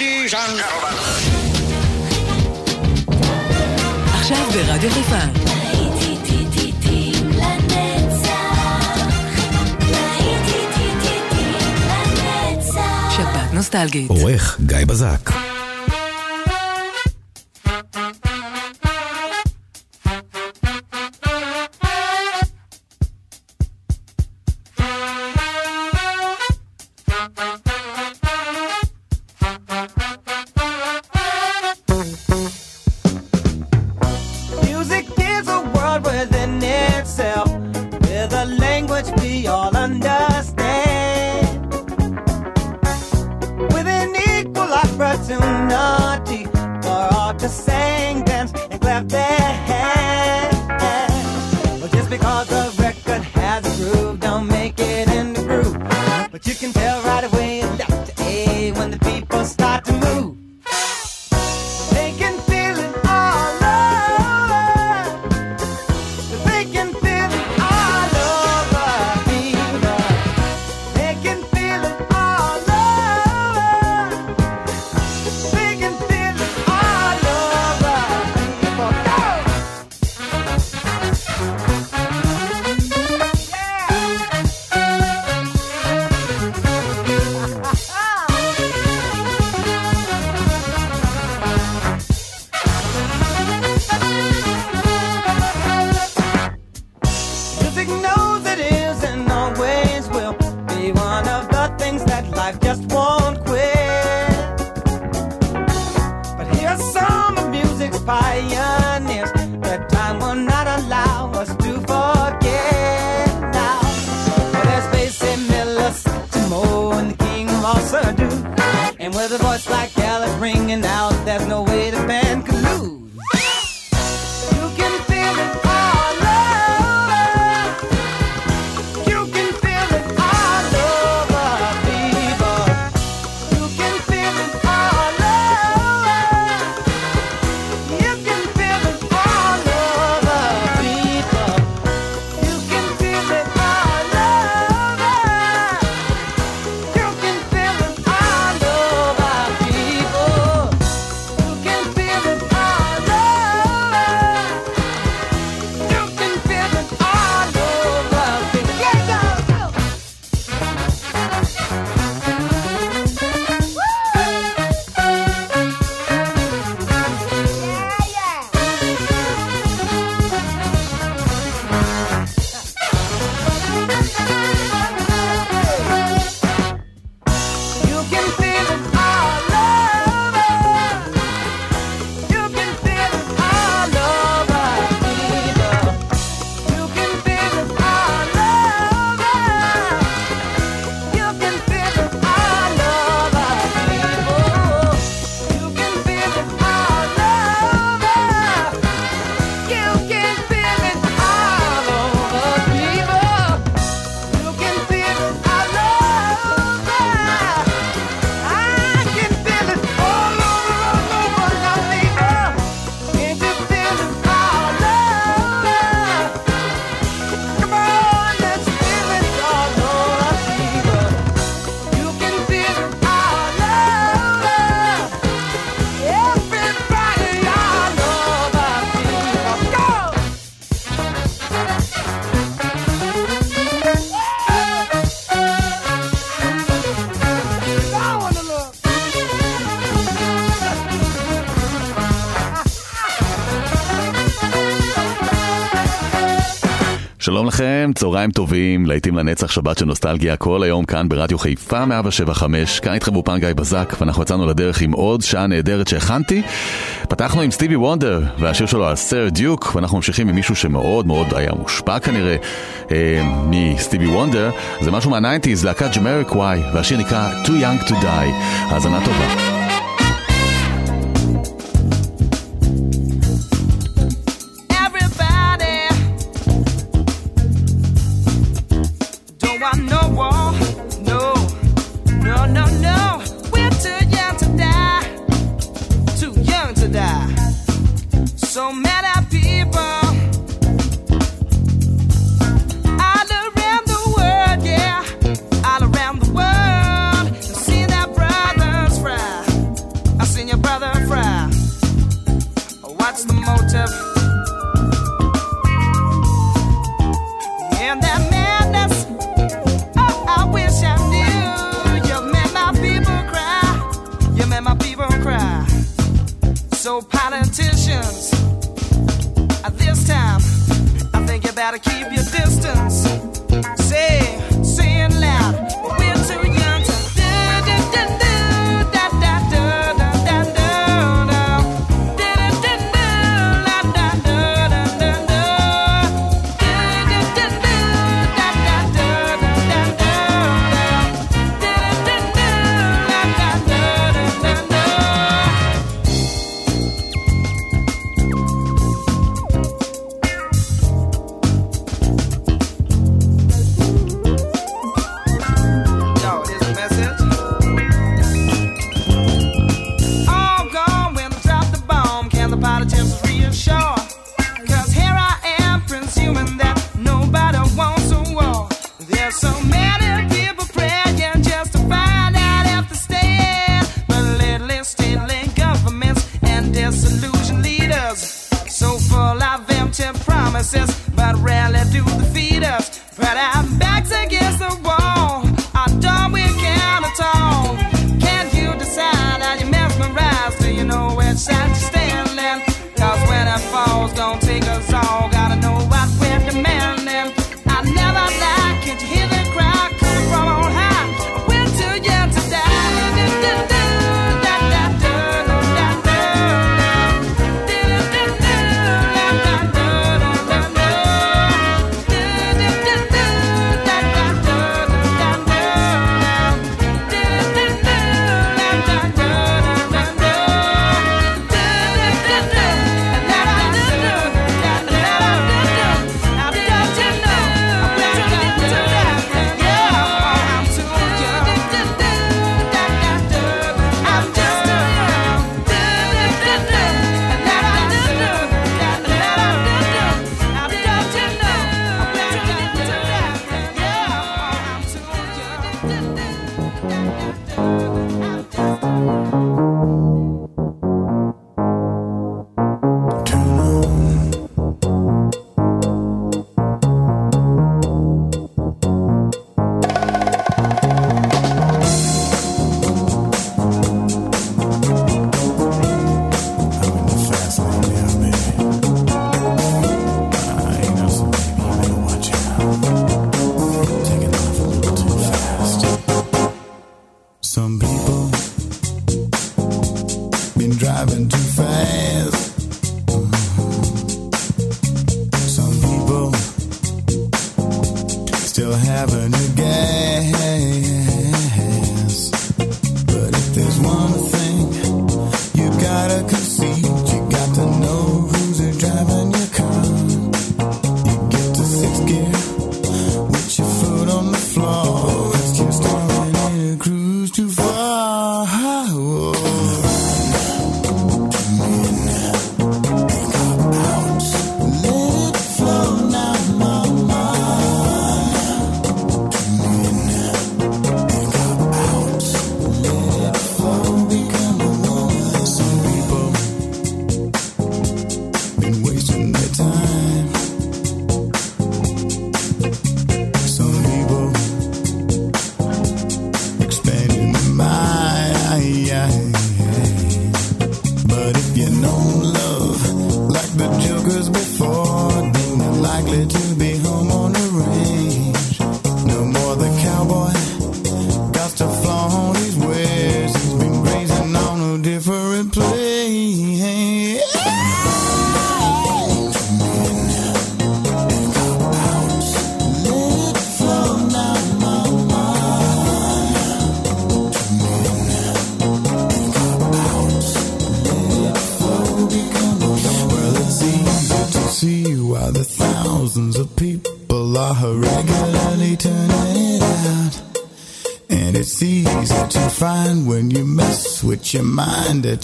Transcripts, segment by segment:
דיז'אן. עכשיו ברדיו חיפה. נוסטלגית. עורך גיא בזק. music knows it is and always will be one of the things that life just won't quit. But here's some of music's pioneers that time will not allow us to forget now. Well, there's Basie Miller, Timo, and the King of all And with a voice like Gallup ringing out, there's no way the band could. לכם, צהריים טובים, להיטים לנצח, שבת של נוסטלגיה, כל היום כאן ברדיו חיפה 175, כאן איתכם באופן גיא בזק, ואנחנו יצאנו לדרך עם עוד שעה נהדרת שהכנתי. פתחנו עם סטיבי וונדר, והשיר שלו על סר דיוק, ואנחנו ממשיכים עם מישהו שמאוד מאוד היה מושפע כנראה אה, מסטיבי וונדר, זה משהו מהניינטיז, להקת ג'מריק וואי, והשיר נקרא Too Young to Die, האזנה טובה.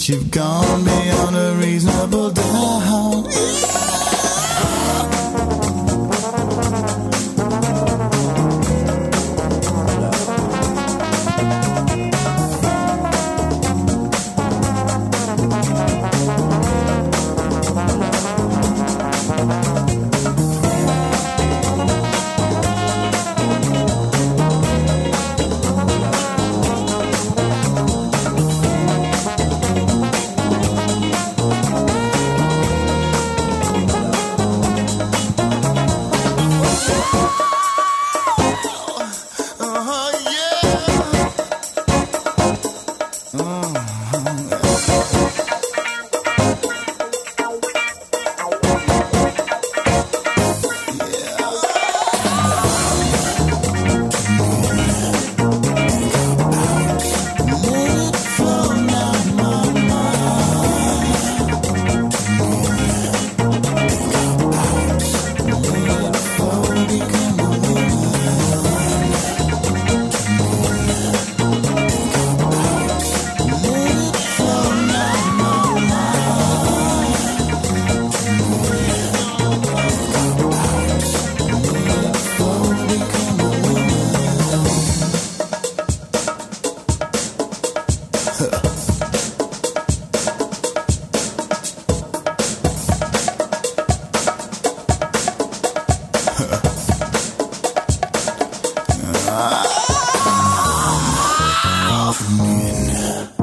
You've gone beyond tuning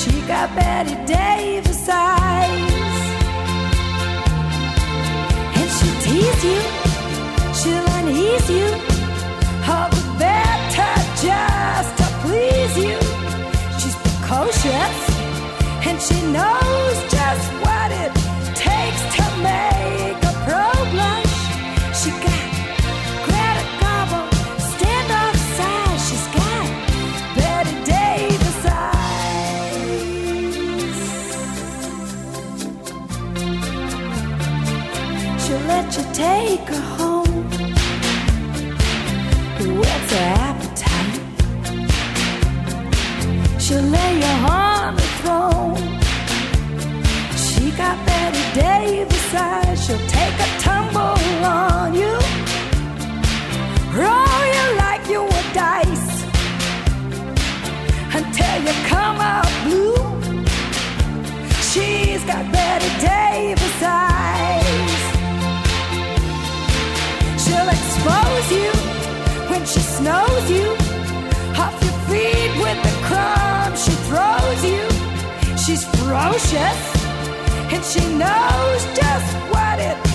She got Betty Davis eyes. And she'll tease you, she'll unease you. All the better just to please you. She's precocious, and she knows just what it takes to make. take her home. What's her appetite? She'll lay you on the throne. She got Betty Davis eyes. She'll take a tumble on you. Roll you like you were dice until you come out blue. She's got Betty Davis eyes. She'll expose you when she snows you. Off your feet with the crumbs she throws you. She's ferocious and she knows just what it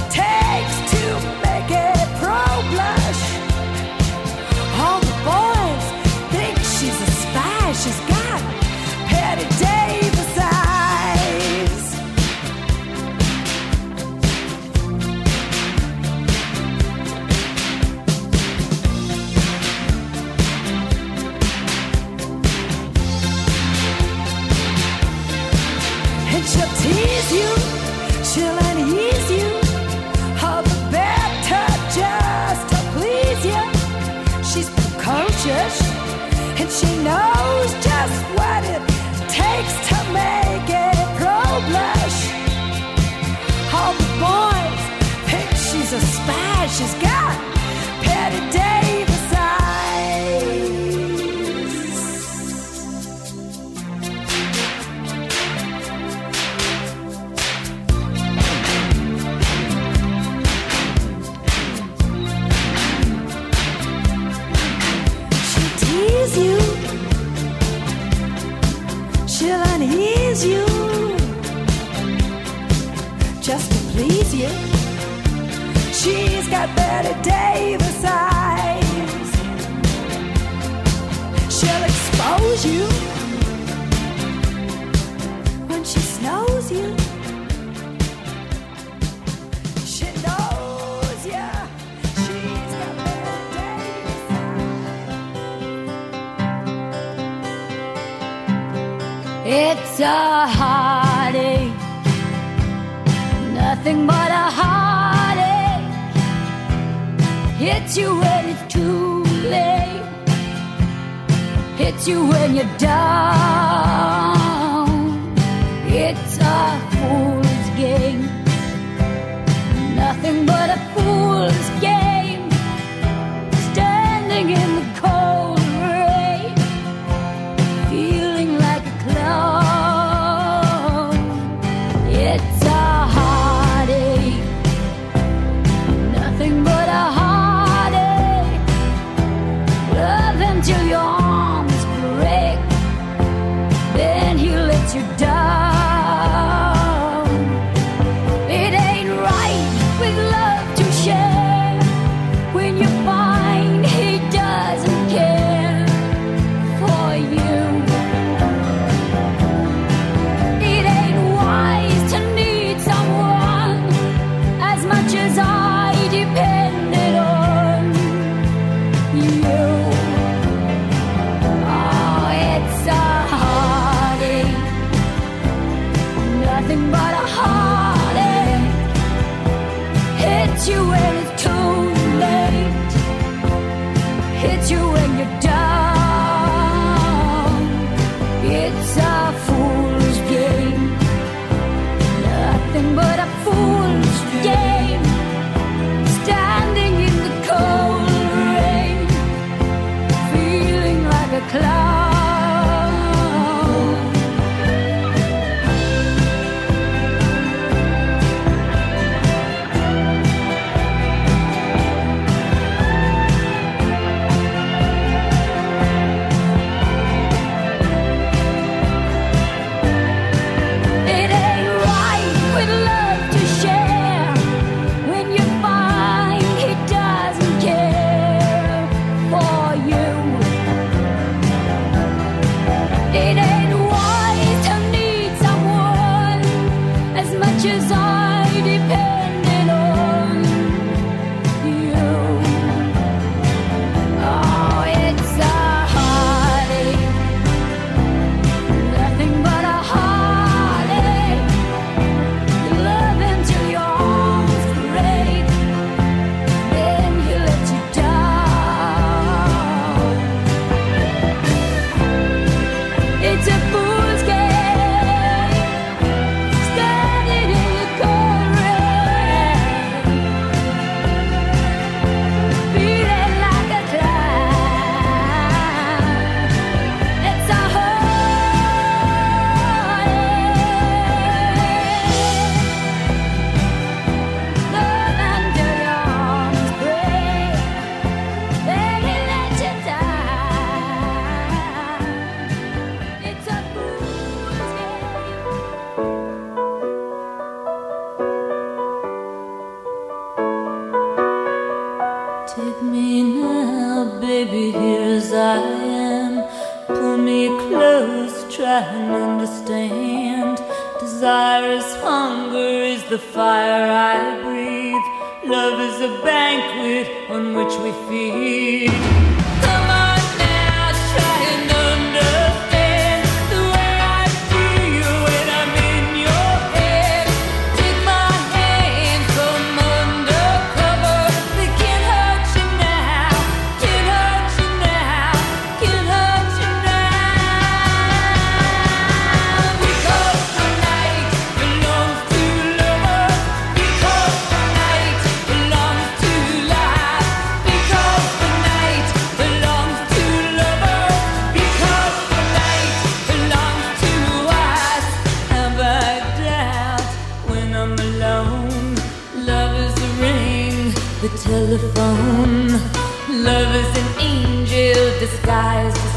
hunger is the fire I breathe. Love is a banquet on which we feed.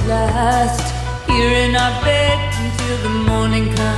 last here in our bed until the morning comes.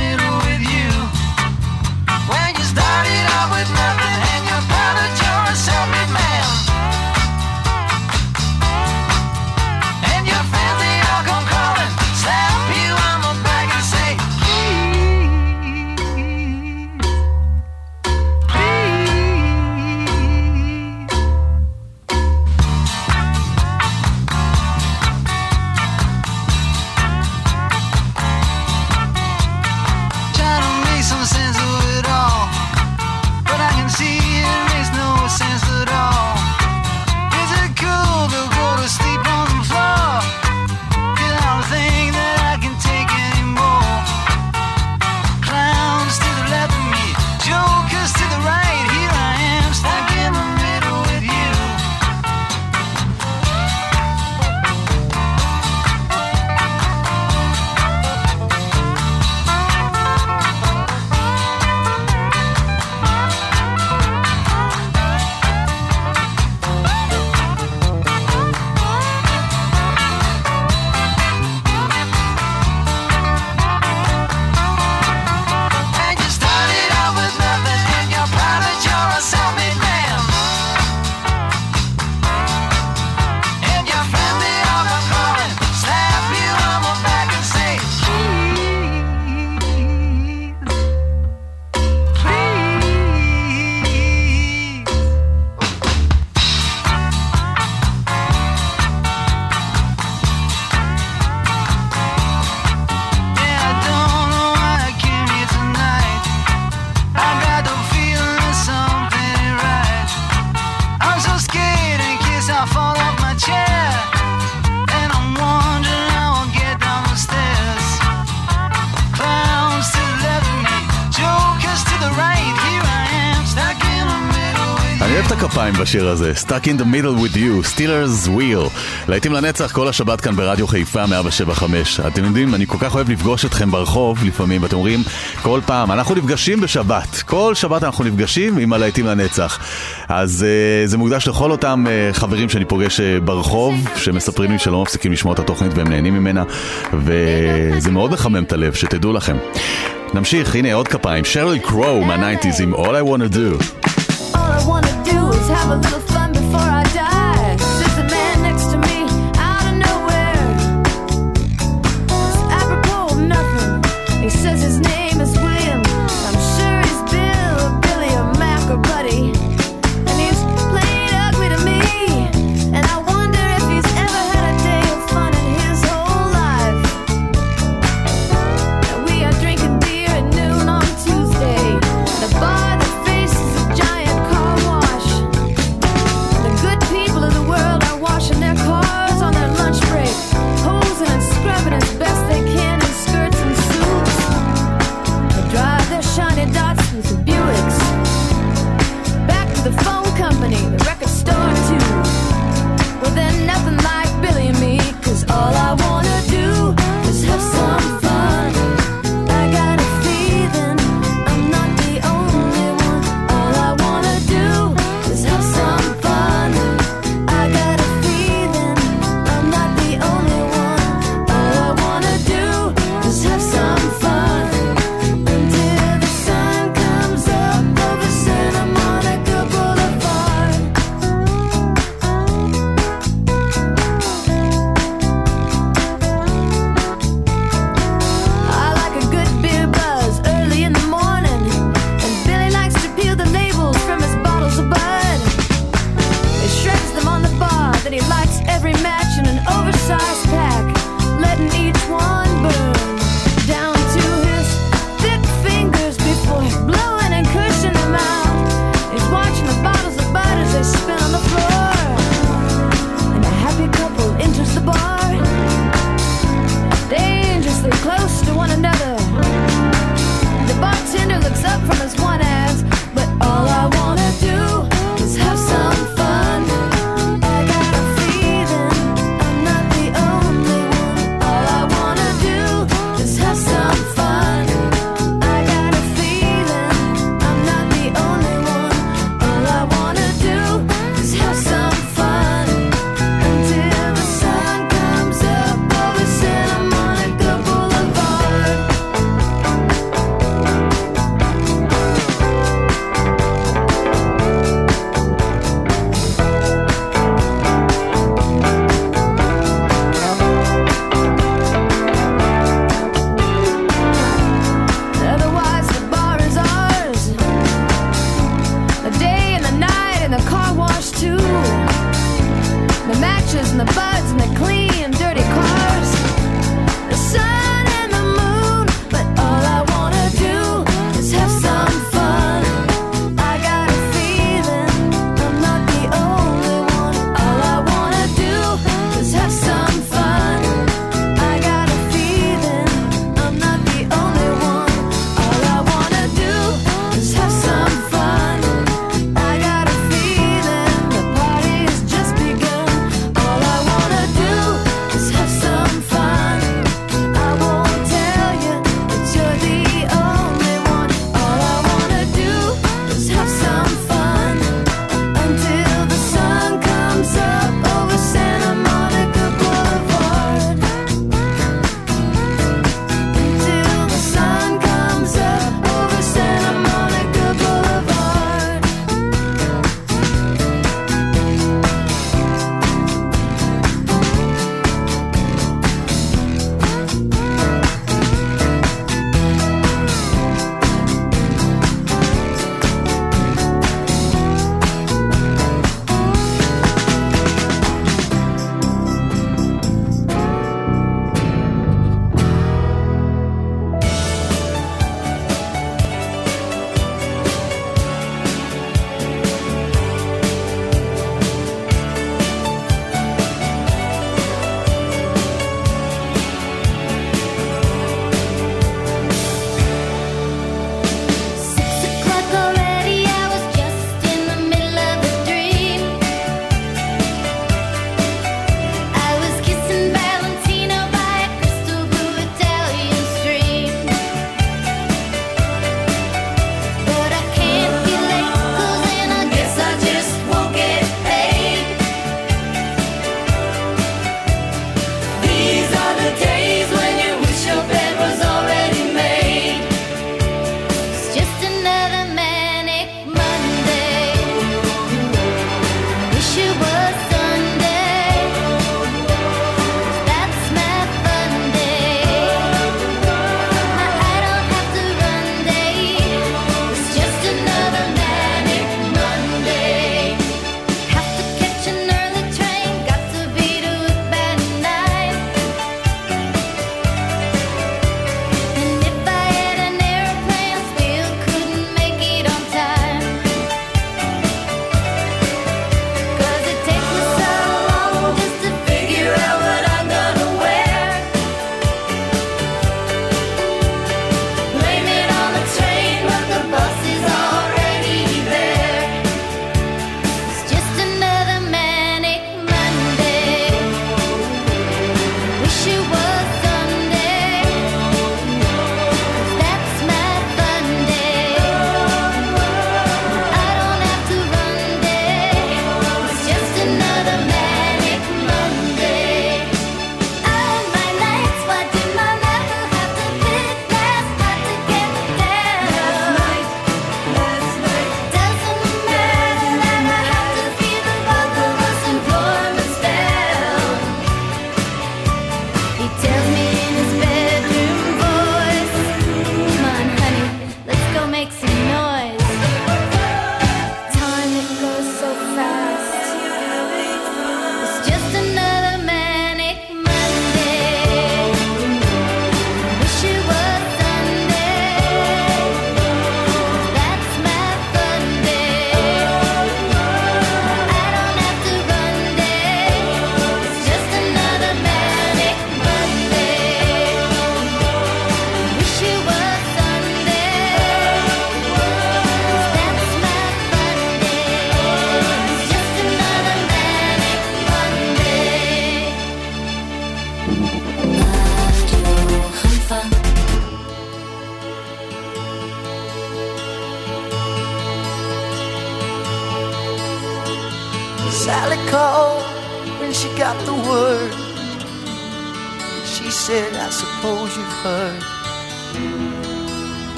I would השיר הזה, Stuck in the middle with you, Steelers wheel. להיטים לנצח כל השבת כאן ברדיו חיפה 175. אתם יודעים, אני כל כך אוהב לפגוש אתכם ברחוב לפעמים, ואתם אומרים, כל פעם, אנחנו נפגשים בשבת. כל שבת אנחנו נפגשים עם הלהיטים לנצח. אז uh, זה מוקדש לכל אותם uh, חברים שאני פוגש uh, ברחוב, שמספרים לי שלא מפסיקים לשמוע את התוכנית והם נהנים ממנה, וזה מאוד מחמם את הלב, שתדעו לכם. נמשיך, הנה עוד כפיים, שריל קרו מהניינטיז עם All I Wanna Do. I wanna do is have a little fun before I die.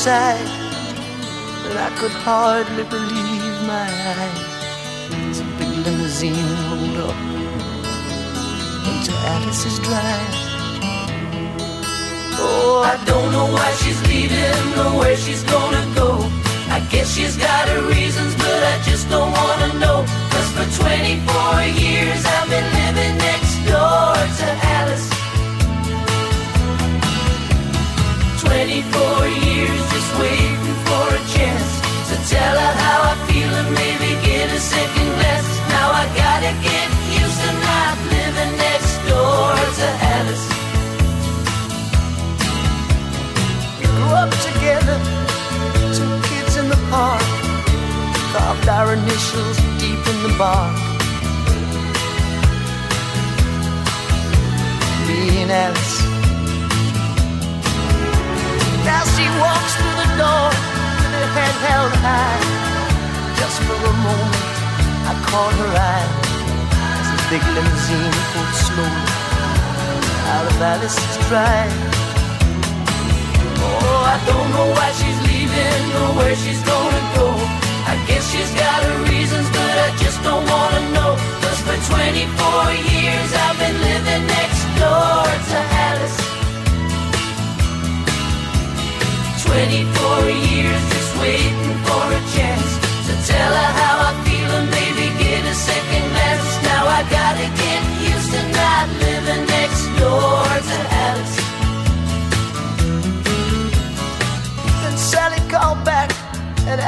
Outside, and I could hardly believe my eyes. As a big limousine rolled up into Alice's drive. Oh, I don't know why she's leaving or where she's gonna go. I guess she's got her reasons, but I just don't wanna know. Cause for 24 years I've been living next door to Alice. 24 years just waiting for a chance to tell her how I feel and maybe get a second glance. Alice's. Oh, I don't know why she's leaving or where she's gonna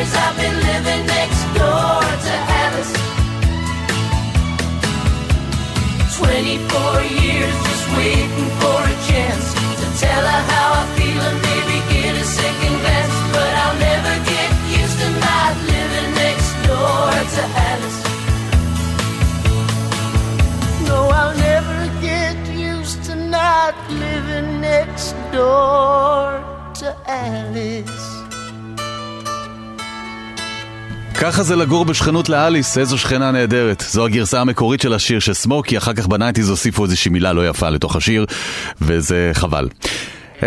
years I've been living next door to Alice. 24 years just waiting for a chance to tell her how I feel and maybe get a second glance. But I'll never get used to not living next door to Alice. No, I'll never get used to not living next door to Alice. ככה זה לגור בשכנות לאליס, איזו שכנה נהדרת. זו הגרסה המקורית של השיר של סמוקי, אחר כך בניינטיז הוסיפו איזושהי מילה לא יפה לתוך השיר, וזה חבל.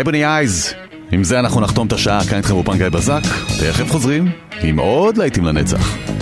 אבני אייז, עם זה אנחנו נחתום את השעה, כאן איתכם גיא בזק, תכף חוזרים עם עוד להיטים לנצח.